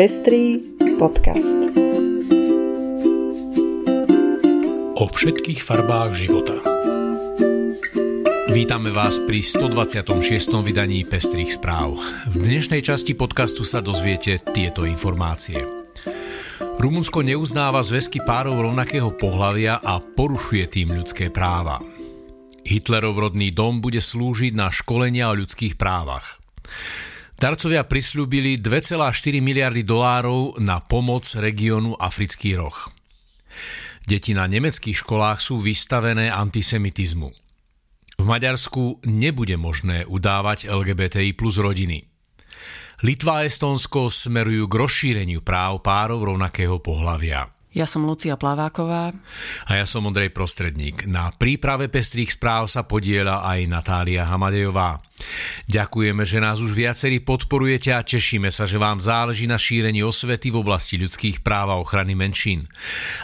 Pestrý podcast. O všetkých farbách života. Vítame vás pri 126. vydaní Pestrých správ. V dnešnej časti podcastu sa dozviete tieto informácie. Rumunsko neuznáva zväzky párov rovnakého pohľavia a porušuje tým ľudské práva. Hitlerov rodný dom bude slúžiť na školenia o ľudských právach. Darcovia prislúbili 2,4 miliardy dolárov na pomoc regiónu Africký roh. Deti na nemeckých školách sú vystavené antisemitizmu. V Maďarsku nebude možné udávať LGBTI plus rodiny. Litva a Estónsko smerujú k rozšíreniu práv párov rovnakého pohľavia. Ja som Lucia Plaváková. A ja som Ondrej Prostredník. Na príprave pestrých správ sa podiela aj Natália Hamadejová. Ďakujeme, že nás už viacerí podporujete a tešíme sa, že vám záleží na šírení osvety v oblasti ľudských práv a ochrany menšín.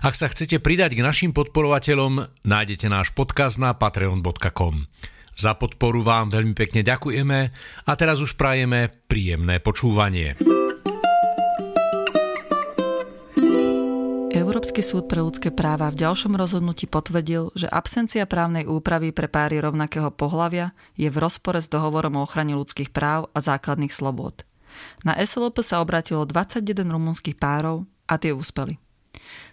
Ak sa chcete pridať k našim podporovateľom, nájdete náš podcast na patreon.com. Za podporu vám veľmi pekne ďakujeme a teraz už prajeme príjemné počúvanie. Európsky súd pre ľudské práva v ďalšom rozhodnutí potvrdil, že absencia právnej úpravy pre páry rovnakého pohľavia je v rozpore s dohovorom o ochrane ľudských práv a základných slobôd. Na SLP sa obratilo 21 rumunských párov a tie úspeli.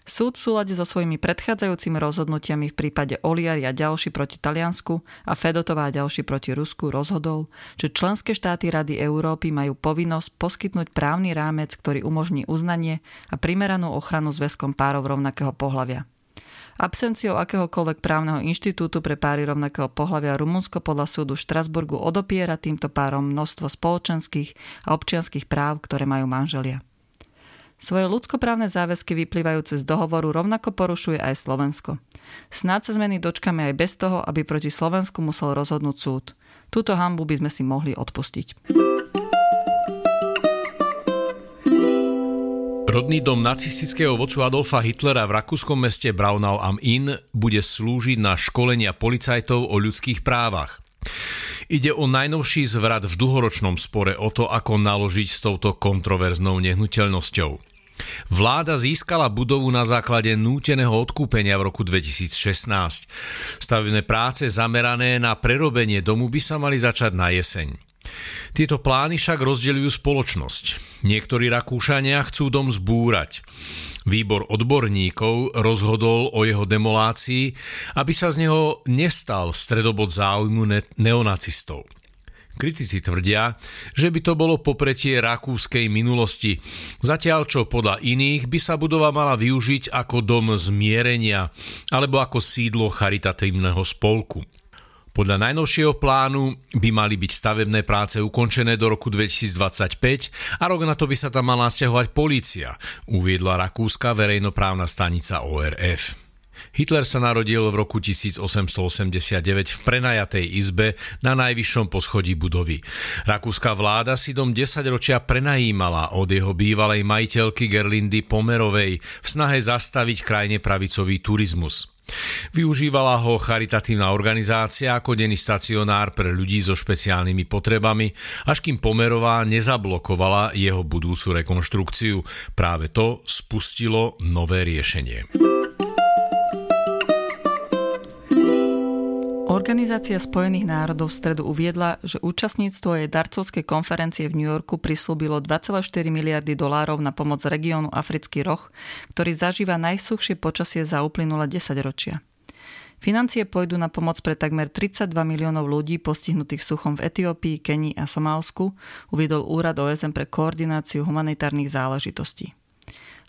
Súd v súlade so svojimi predchádzajúcimi rozhodnutiami v prípade Oliari a ďalší proti Taliansku a Fedotová a ďalší proti Rusku rozhodol, že členské štáty Rady Európy majú povinnosť poskytnúť právny rámec, ktorý umožní uznanie a primeranú ochranu zväzkom párov rovnakého pohľavia. Absenciou akéhokoľvek právneho inštitútu pre páry rovnakého pohľavia Rumunsko podľa súdu Štrasburgu odopiera týmto párom množstvo spoločenských a občianských práv, ktoré majú manželia. Svoje ľudskoprávne záväzky vyplývajúce z dohovoru rovnako porušuje aj Slovensko. Snáď sa zmeny dočkame aj bez toho, aby proti Slovensku musel rozhodnúť súd. Túto hambu by sme si mohli odpustiť. Rodný dom nacistického vodcu Adolfa Hitlera v rakúskom meste Braunau am Inn bude slúžiť na školenia policajtov o ľudských právach. Ide o najnovší zvrat v dlhoročnom spore o to, ako naložiť s touto kontroverznou nehnuteľnosťou. Vláda získala budovu na základe núteného odkúpenia v roku 2016. Stavebné práce zamerané na prerobenie domu by sa mali začať na jeseň. Tieto plány však rozdeľujú spoločnosť. Niektorí Rakúšania chcú dom zbúrať. Výbor odborníkov rozhodol o jeho demolácii, aby sa z neho nestal stredobod záujmu neonacistov. Kritici tvrdia, že by to bolo popretie rakúskej minulosti, zatiaľ čo podľa iných by sa budova mala využiť ako dom zmierenia alebo ako sídlo charitatívneho spolku. Podľa najnovšieho plánu by mali byť stavebné práce ukončené do roku 2025 a rok na to by sa tam mala stiahovať polícia, uviedla rakúska verejnoprávna stanica ORF. Hitler sa narodil v roku 1889 v prenajatej izbe na najvyššom poschodí budovy. Rakúska vláda si dom 10 ročia prenajímala od jeho bývalej majiteľky Gerlindy Pomerovej v snahe zastaviť krajne pravicový turizmus. Využívala ho charitatívna organizácia ako denný stacionár pre ľudí so špeciálnymi potrebami, až kým Pomerová nezablokovala jeho budúcu rekonštrukciu. Práve to spustilo nové riešenie. Organizácia Spojených národov v stredu uviedla, že účastníctvo jej darcovskej konferencie v New Yorku prislúbilo 2,4 miliardy dolárov na pomoc regiónu Africký roh, ktorý zažíva najsuchšie počasie za uplynulé 10 ročia. Financie pôjdu na pomoc pre takmer 32 miliónov ľudí postihnutých suchom v Etiópii, Kenii a Somálsku, uviedol Úrad OSN pre koordináciu humanitárnych záležitostí.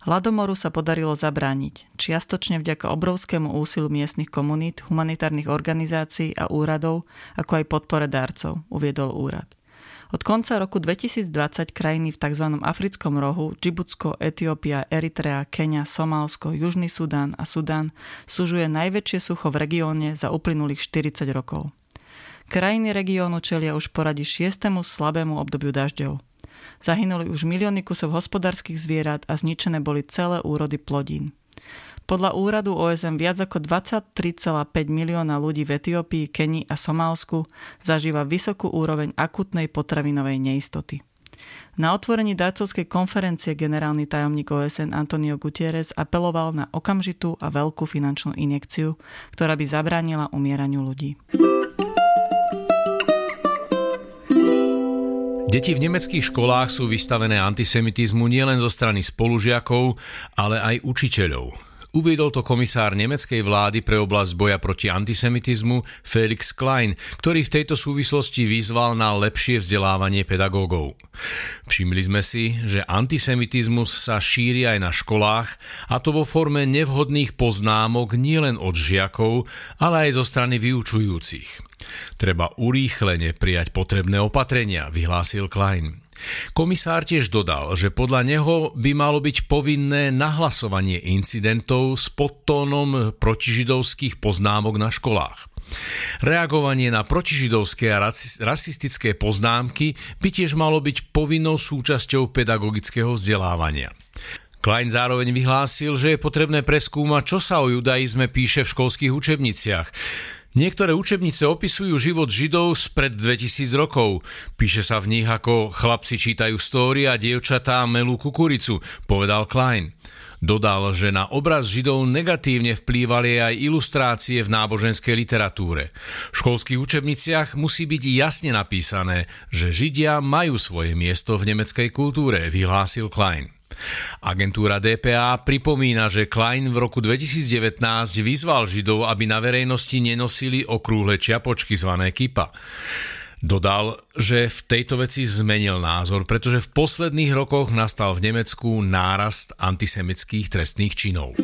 Hladomoru sa podarilo zabrániť, čiastočne vďaka obrovskému úsilu miestnych komunít, humanitárnych organizácií a úradov, ako aj podpore dárcov, uviedol úrad. Od konca roku 2020 krajiny v tzv. africkom rohu Džibutsko, Etiópia, Eritrea, Kenia, Somálsko, Južný Sudán a Sudán súžuje najväčšie sucho v regióne za uplynulých 40 rokov. Krajiny regiónu čelia už poradí šiestému slabému obdobiu dažďov. Zahynuli už milióny kusov hospodárskych zvierat a zničené boli celé úrody plodín. Podľa úradu OSM viac ako 23,5 milióna ľudí v Etiópii, Kenii a Somálsku zažíva vysokú úroveň akutnej potravinovej neistoty. Na otvorení darcovskej konferencie generálny tajomník OSN Antonio Gutierrez apeloval na okamžitú a veľkú finančnú injekciu, ktorá by zabránila umieraniu ľudí. Deti v nemeckých školách sú vystavené antisemitizmu nielen zo strany spolužiakov, ale aj učiteľov. Uviedol to komisár nemeckej vlády pre oblasť boja proti antisemitizmu Felix Klein, ktorý v tejto súvislosti vyzval na lepšie vzdelávanie pedagógov. Všimli sme si, že antisemitizmus sa šíri aj na školách, a to vo forme nevhodných poznámok nielen od žiakov, ale aj zo strany vyučujúcich. Treba urýchlene prijať potrebné opatrenia, vyhlásil Klein. Komisár tiež dodal, že podľa neho by malo byť povinné nahlasovanie incidentov s podtónom protižidovských poznámok na školách. Reagovanie na protižidovské a rasistické poznámky by tiež malo byť povinnou súčasťou pedagogického vzdelávania. Klein zároveň vyhlásil, že je potrebné preskúmať, čo sa o judaizme píše v školských učebniciach. Niektoré učebnice opisujú život Židov spred 2000 rokov. Píše sa v nich, ako chlapci čítajú stóry a dievčatá melú kukuricu, povedal Klein. Dodal, že na obraz Židov negatívne vplývali aj ilustrácie v náboženskej literatúre. V školských učebniciach musí byť jasne napísané, že Židia majú svoje miesto v nemeckej kultúre, vyhlásil Klein. Agentúra DPA pripomína, že Klein v roku 2019 vyzval Židov, aby na verejnosti nenosili okrúhle čiapočky zvané kipa. Dodal, že v tejto veci zmenil názor, pretože v posledných rokoch nastal v Nemecku nárast antisemických trestných činov.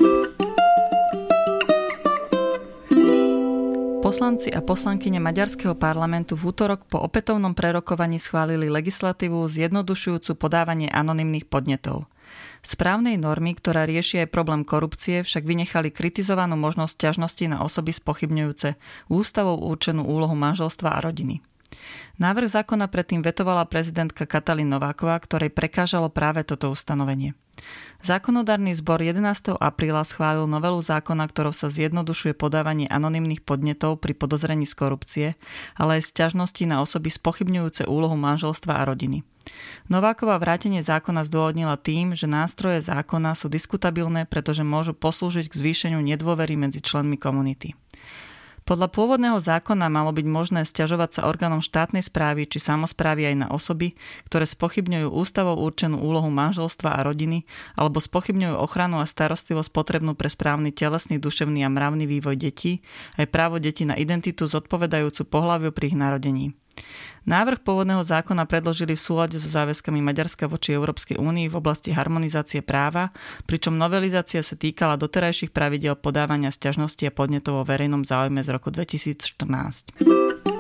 Poslanci a poslankyne Maďarského parlamentu v útorok po opätovnom prerokovaní schválili legislatívu zjednodušujúcu podávanie anonymných podnetov. Správnej normy, ktorá rieši aj problém korupcie, však vynechali kritizovanú možnosť ťažnosti na osoby spochybňujúce ústavou určenú úlohu manželstva a rodiny. Návrh zákona predtým vetovala prezidentka Katalín Nováková, ktorej prekážalo práve toto ustanovenie. Zákonodárny zbor 11. apríla schválil novelu zákona, ktorou sa zjednodušuje podávanie anonymných podnetov pri podozrení z korupcie, ale aj sťažnosti na osoby spochybňujúce úlohu manželstva a rodiny. Nováková vrátenie zákona zdôvodnila tým, že nástroje zákona sú diskutabilné, pretože môžu poslúžiť k zvýšeniu nedôvery medzi členmi komunity. Podľa pôvodného zákona malo byť možné stiažovať sa orgánom štátnej správy či samozprávy aj na osoby, ktoré spochybňujú ústavou určenú úlohu manželstva a rodiny alebo spochybňujú ochranu a starostlivosť potrebnú pre správny telesný, duševný a mravný vývoj detí, aj právo detí na identitu zodpovedajúcu pohľaviu pri ich narodení. Návrh pôvodného zákona predložili v súlade so záväzkami Maďarska voči Európskej únii v oblasti harmonizácie práva, pričom novelizácia sa týkala doterajších pravidel podávania sťažnosti a podnetov vo verejnom záujme z roku 2014.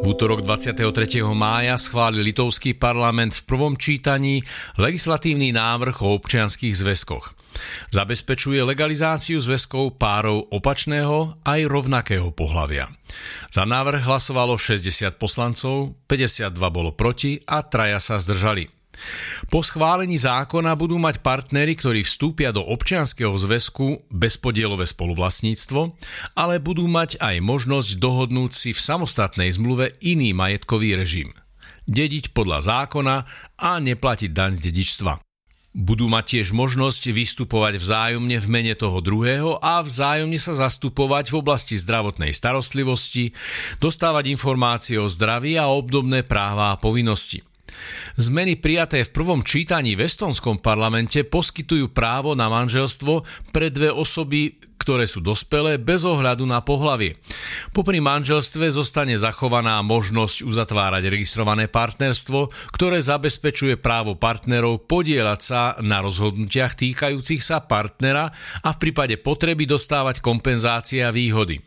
V útorok 23. mája schválil litovský parlament v prvom čítaní legislatívny návrh o občianských zväzkoch. Zabezpečuje legalizáciu zväzkov párov opačného aj rovnakého pohlavia. Za návrh hlasovalo 60 poslancov, 52 bolo proti a traja sa zdržali. Po schválení zákona budú mať partnery, ktorí vstúpia do občianskeho zväzku bezpodielové spoluvlastníctvo, ale budú mať aj možnosť dohodnúť si v samostatnej zmluve iný majetkový režim. Dediť podľa zákona a neplatiť daň z dedičstva. Budú mať tiež možnosť vystupovať vzájomne v mene toho druhého a vzájomne sa zastupovať v oblasti zdravotnej starostlivosti, dostávať informácie o zdraví a obdobné práva a povinnosti. Zmeny prijaté v prvom čítaní v estonskom parlamente poskytujú právo na manželstvo pre dve osoby, ktoré sú dospelé bez ohľadu na pohlavie. Popri manželstve zostane zachovaná možnosť uzatvárať registrované partnerstvo, ktoré zabezpečuje právo partnerov podielať sa na rozhodnutiach týkajúcich sa partnera a v prípade potreby dostávať kompenzácie a výhody.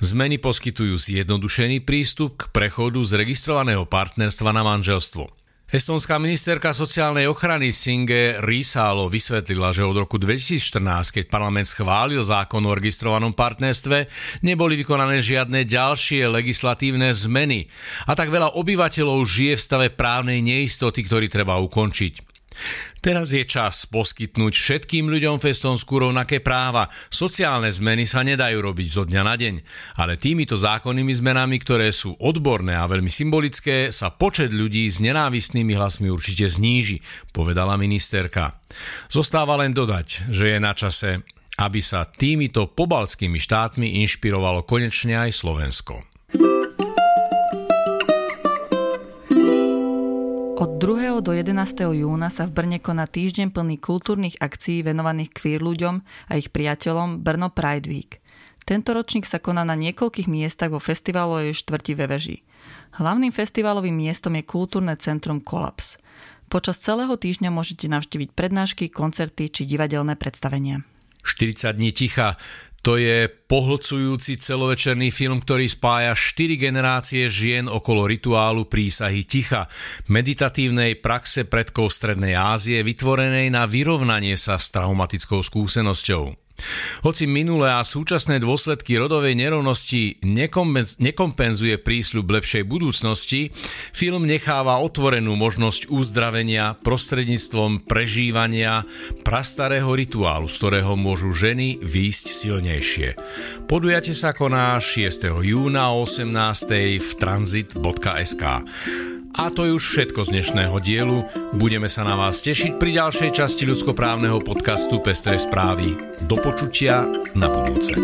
Zmeny poskytujú zjednodušený prístup k prechodu z registrovaného partnerstva na manželstvo. Estonská ministerka sociálnej ochrany Singe Rísalo vysvetlila, že od roku 2014, keď parlament schválil zákon o registrovanom partnerstve, neboli vykonané žiadne ďalšie legislatívne zmeny a tak veľa obyvateľov žije v stave právnej neistoty, ktorý treba ukončiť. Teraz je čas poskytnúť všetkým ľuďom v Estonsku rovnaké práva. Sociálne zmeny sa nedajú robiť zo dňa na deň, ale týmito zákonnými zmenami, ktoré sú odborné a veľmi symbolické, sa počet ľudí s nenávistnými hlasmi určite zníži, povedala ministerka. Zostáva len dodať, že je na čase, aby sa týmito pobalskými štátmi inšpirovalo konečne aj Slovensko. Do 11. júna sa v Brne koná týždeň plný kultúrnych akcií venovaných queer ľuďom a ich priateľom Brno Pride Week. Tento ročník sa koná na niekoľkých miestach vo festivalovej štvrti ve veži. Hlavným festivalovým miestom je kultúrne centrum Kolaps. Počas celého týždňa môžete navštíviť prednášky, koncerty či divadelné predstavenia. 40 dní ticha. To je pohlcujúci celovečerný film, ktorý spája štyri generácie žien okolo rituálu prísahy ticha, meditatívnej praxe predkov Strednej Ázie, vytvorenej na vyrovnanie sa s traumatickou skúsenosťou. Hoci minulé a súčasné dôsledky rodovej nerovnosti nekompenzuje prísľub lepšej budúcnosti, film necháva otvorenú možnosť uzdravenia prostredníctvom prežívania prastarého rituálu, z ktorého môžu ženy výjsť silnejšie. Podujate sa koná 6. júna o 18. v transit.sk. A to je už všetko z dnešného dielu. Budeme sa na vás tešiť pri ďalšej časti ľudskoprávneho podcastu Pestré správy. Do počutia na budúce.